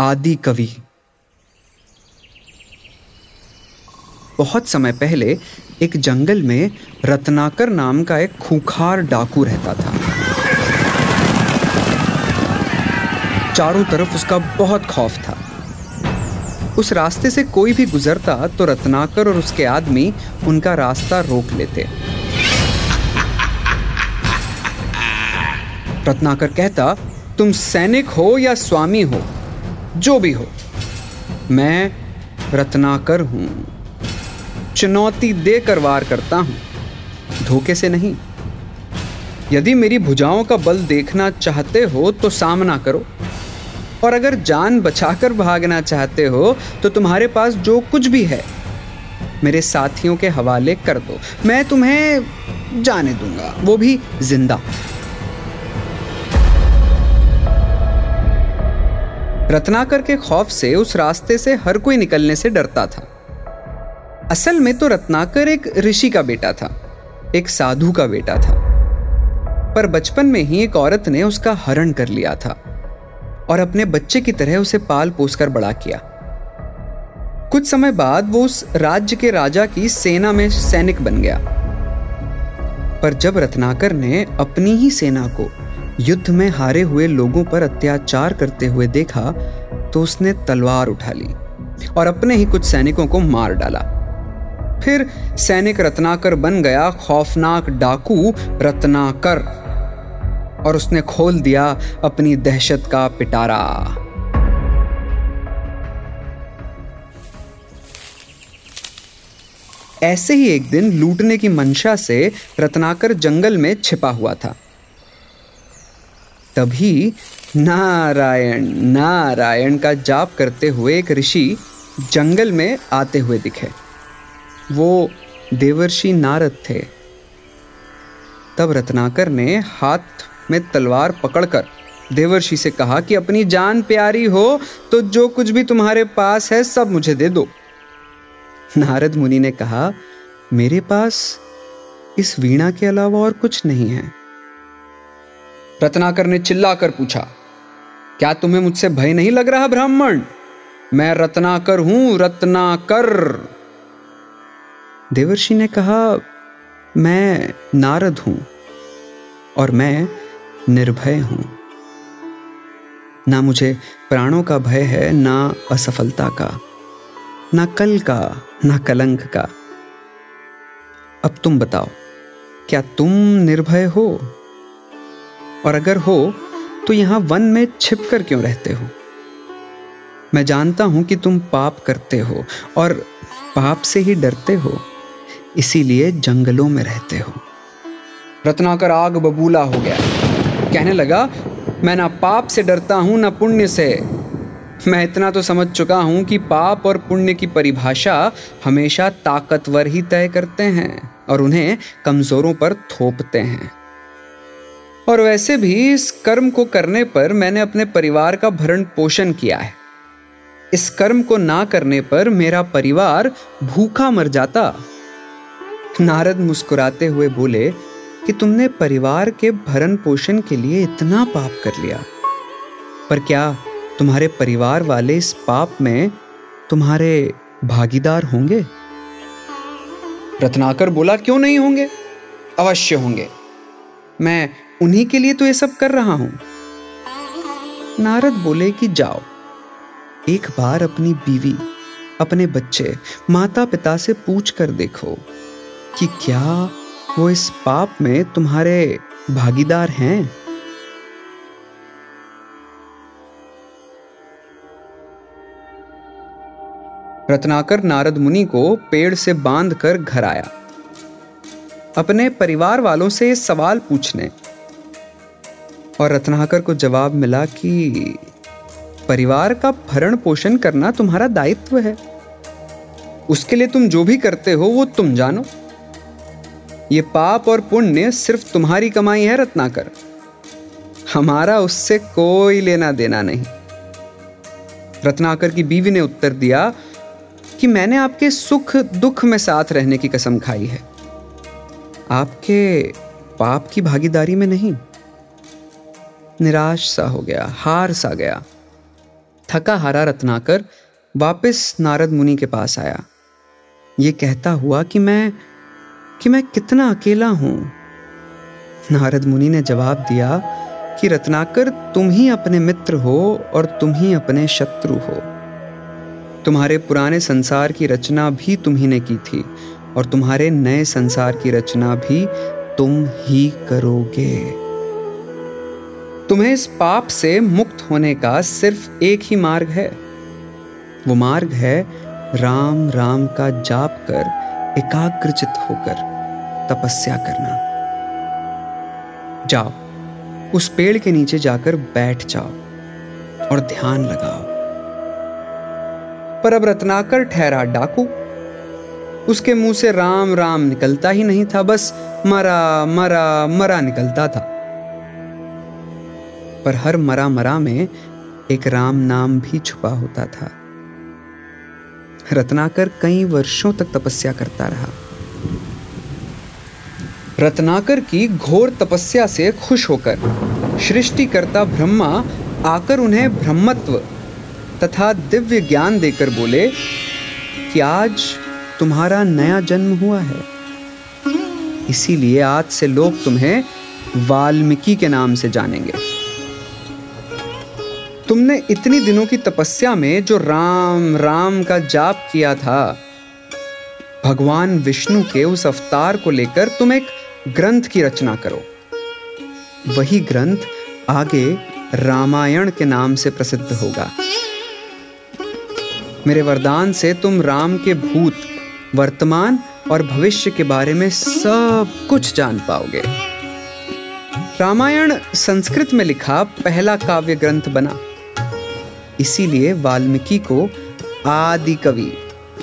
आदि कवि। बहुत समय पहले एक जंगल में रत्नाकर नाम का एक खूंखार डाकू रहता था। चारों तरफ़ उसका बहुत खौफ था। उस रास्ते से कोई भी गुजरता तो रत्नाकर और उसके आदमी उनका रास्ता रोक लेते। रत्नाकर कहता, तुम सैनिक हो या स्वामी हो? जो भी हो, मैं रत्नाकर हूँ। चुनौती देकर वार करता हूँ, धोखे से नहीं। यदि मेरी भुजाओं का बल देखना चाहते हो तो सामना करो। और अगर जान बचाकर भागना चाहते हो तो तुम्हारे पास जो कुछ भी है, मेरे साथियों के हवाले कर दो। मैं तुम्हें जाने दूँगा, वो भी ज़िंदा रत्नाकर के खौफ से उस रास्ते से हर कोई निकलने से डरता था। असल में तो रत्नाकर एक ऋषि का बेटा था, एक साधु का बेटा था। पर बचपन में ही एक औरत ने उसका हरण कर लिया था और अपने बच्चे की तरह उसे पाल पोसकर बड़ा किया। कुछ समय बाद वो उस राज्य के राजा की सेना में सैनिक बन गया। पर जब रत्नाकर ने अपनी ही सेना को युद्ध में हारे हुए लोगों पर अत्याचार करते हुए देखा तो उसने तलवार उठा ली और अपने ही कुछ सैनिकों को मार डाला। फिर सैनिक रत्नाकर बन गया, खौफनाक डाकू रत्नाकर, और उसने खोल दिया अपनी दहशत का पिटारा। ऐसे ही एक दिन लूटने की मंशा से रत्नाकर जंगल में छिपा हुआ था। तभी नारायण नारायण का जाप करते हुए एक ऋषि जंगल में आते हुए दिखे। वो देवर्षि नारद थे। तब रत्नाकर ने हाथ में तलवार पकड़कर देवर्षि से कहा कि अपनी जान प्यारी हो तो जो कुछ भी तुम्हारे पास है, सब मुझे दे दो। नारद मुनि ने कहा, मेरे पास इस वीणा के अलावा और कुछ नहीं है। रत्नाकर ने चिल्लाकर पूछा, क्या तुम्हें मुझसे भय नहीं लग रहा ब्राह्मण? मैं रत्नाकर हूँ, रत्नाकर. देवर्षि ने कहा, मैं नारद हूँ और मैं निर्भय हूँ। ना मुझे प्राणों का भय है, ना असफलता का, ना कल का, ना कलंक का। अब तुम बताओ, क्या तुम निर्भय हो? और अगर हो तो यहाँ वन में छिप कर क्यों रहते हो? मैं जानता हूँ कि तुम पाप करते हो और पाप से ही डरते हो, इसीलिए जंगलों में रहते हो। रत्नाकर आग बबूला हो गया। कहने लगा, मैं ना पाप से डरता हूँ, ना पुण्य से। मैं इतना तो समझ चुका हूँ कि पाप और पुण्य की परिभाषा हमेशा ताकतवर ही तय करते हैं और उन्हें कमजोरों पर थोपते हैं। और वैसे भी इस कर्म को करने पर मैंने अपने परिवार का भरण पोषण किया है। इस कर्म को ना करने पर मेरा परिवार भूखा मर जाता। नारद मुस्कुराते हुए बोले कि तुमने परिवार के भरण पोषण के लिए इतना पाप कर लिया। पर क्या तुम्हारे परिवार वाले इस पाप में तुम्हारे भागीदार होंगे? रत्नाकर बोला, क्यों नहीं होंगे? अवश्य होंगे। मैं उन्हीं के लिए तो ये सब कर रहा हूँ। नारद बोले कि जाओ। एक बार अपनी बीवी, अपने बच्चे माता पिता से पूछ कर देखो कि क्या वो इस पाप में तुम्हारे भागीदार हैं? रत्नाकर नारद मुनि को पेड़ से बाँध कर घर आया। अपने परिवार वालों से सवाल पूछने और रत्नाकर को जवाब मिला कि परिवार का भरण पोषण करना तुम्हारा दायित्व है। उसके लिए तुम जो भी करते हो, वो तुम जानो। ये पाप और पुण्य सिर्फ़ तुम्हारी कमाई है, रत्नाकर। हमारा उससे कोई लेना देना नहीं। रत्नाकर की बीवी ने उत्तर दिया कि मैंने आपके सुख, दुख में साथ रहने की कसम खाई है। आपके पाप की भागीदारी में नहीं। निराश सा हो गया, हार सा गया। थका हारा रत्नाकर वापस नारद मुनि के पास आया। ये कहता हुआ कि मैं कि मैं कितना अकेला हूँ। नारद मुनि ने जवाब दिया कि रत्नाकर, तुम ही अपने मित्र हो और तुम ही अपने शत्रु हो। तुम्हारे पुराने संसार की रचना भी तुम ही ने की थी और तुम्हारे नए संसार की रचना भी तुम ही करोगे। तुम्हें इस पाप से मुक्त होने का सिर्फ़ एक ही मार्ग है। वो मार्ग है राम राम का जाप कर, एकाग्रचित होकर तपस्या करना। जाओ, उस पेड़ के नीचे जाकर बैठ जाओ और ध्यान लगाओ। पर अब रत्नाकर ठहरा डाकू। उसके मुँह से राम राम निकलता ही नहीं था, बस मरा मरा मरा निकलता था। पर हर मरा मरा में एक राम नाम भी छुपा होता था। रत्नाकर कई वर्षों तक तपस्या करता रहा। रत्नाकर की घोर तपस्या से खुश होकर सृष्टिकर्ता ब्रह्मा आकर उन्हें ब्रह्मत्व तथा दिव्य ज्ञान देकर बोले, कि आज तुम्हारा नया जन्म हुआ है। इसीलिए आज से लोग तुम्हें वाल्मीकि के नाम से जानेंगे। तुमने इतनी दिनों की तपस्या में जो राम राम का जाप किया था, भगवान विष्णु के उस अवतार को लेकर तुम एक ग्रंथ की रचना करो। वही ग्रंथ आगे रामायण के नाम से प्रसिद्ध होगा। मेरे वरदान से तुम राम के भूत, वर्तमान और भविष्य के बारे में सब कुछ जान पाओगे। रामायण संस्कृत में लिखा पहला काव्य ग्रंथ बना। इसीलिए वाल्मीकि को आदि कवि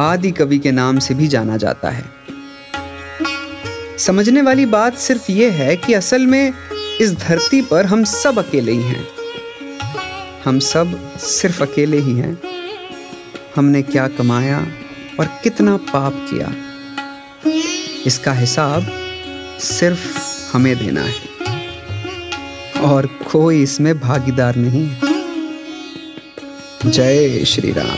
आदि कवि के नाम से भी जाना जाता है। समझने वाली बात सिर्फ़ ये है कि असल में इस धरती पर हम सब अकेले ही हैं। हम सब सिर्फ़ अकेले ही हैं। हमने क्या कमाया और कितना पाप किया। इसका हिसाब सिर्फ़ हमें देना है। और कोई इसमें भागीदार नहीं है। जय श्री राम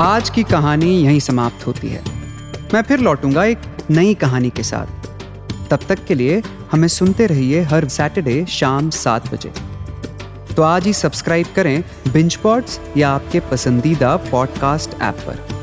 आज की कहानी यहीं समाप्त होती है। मैं फिर लौटूँगा एक नई कहानी के साथ। तब तक के लिए हमें सुनते रहिए हर सैटरडे शाम सात बजे। तो आज ही सब्सक्राइब करें बिंच पॉड्स या आपके पसंदीदा पॉडकास्ट ऐप पर।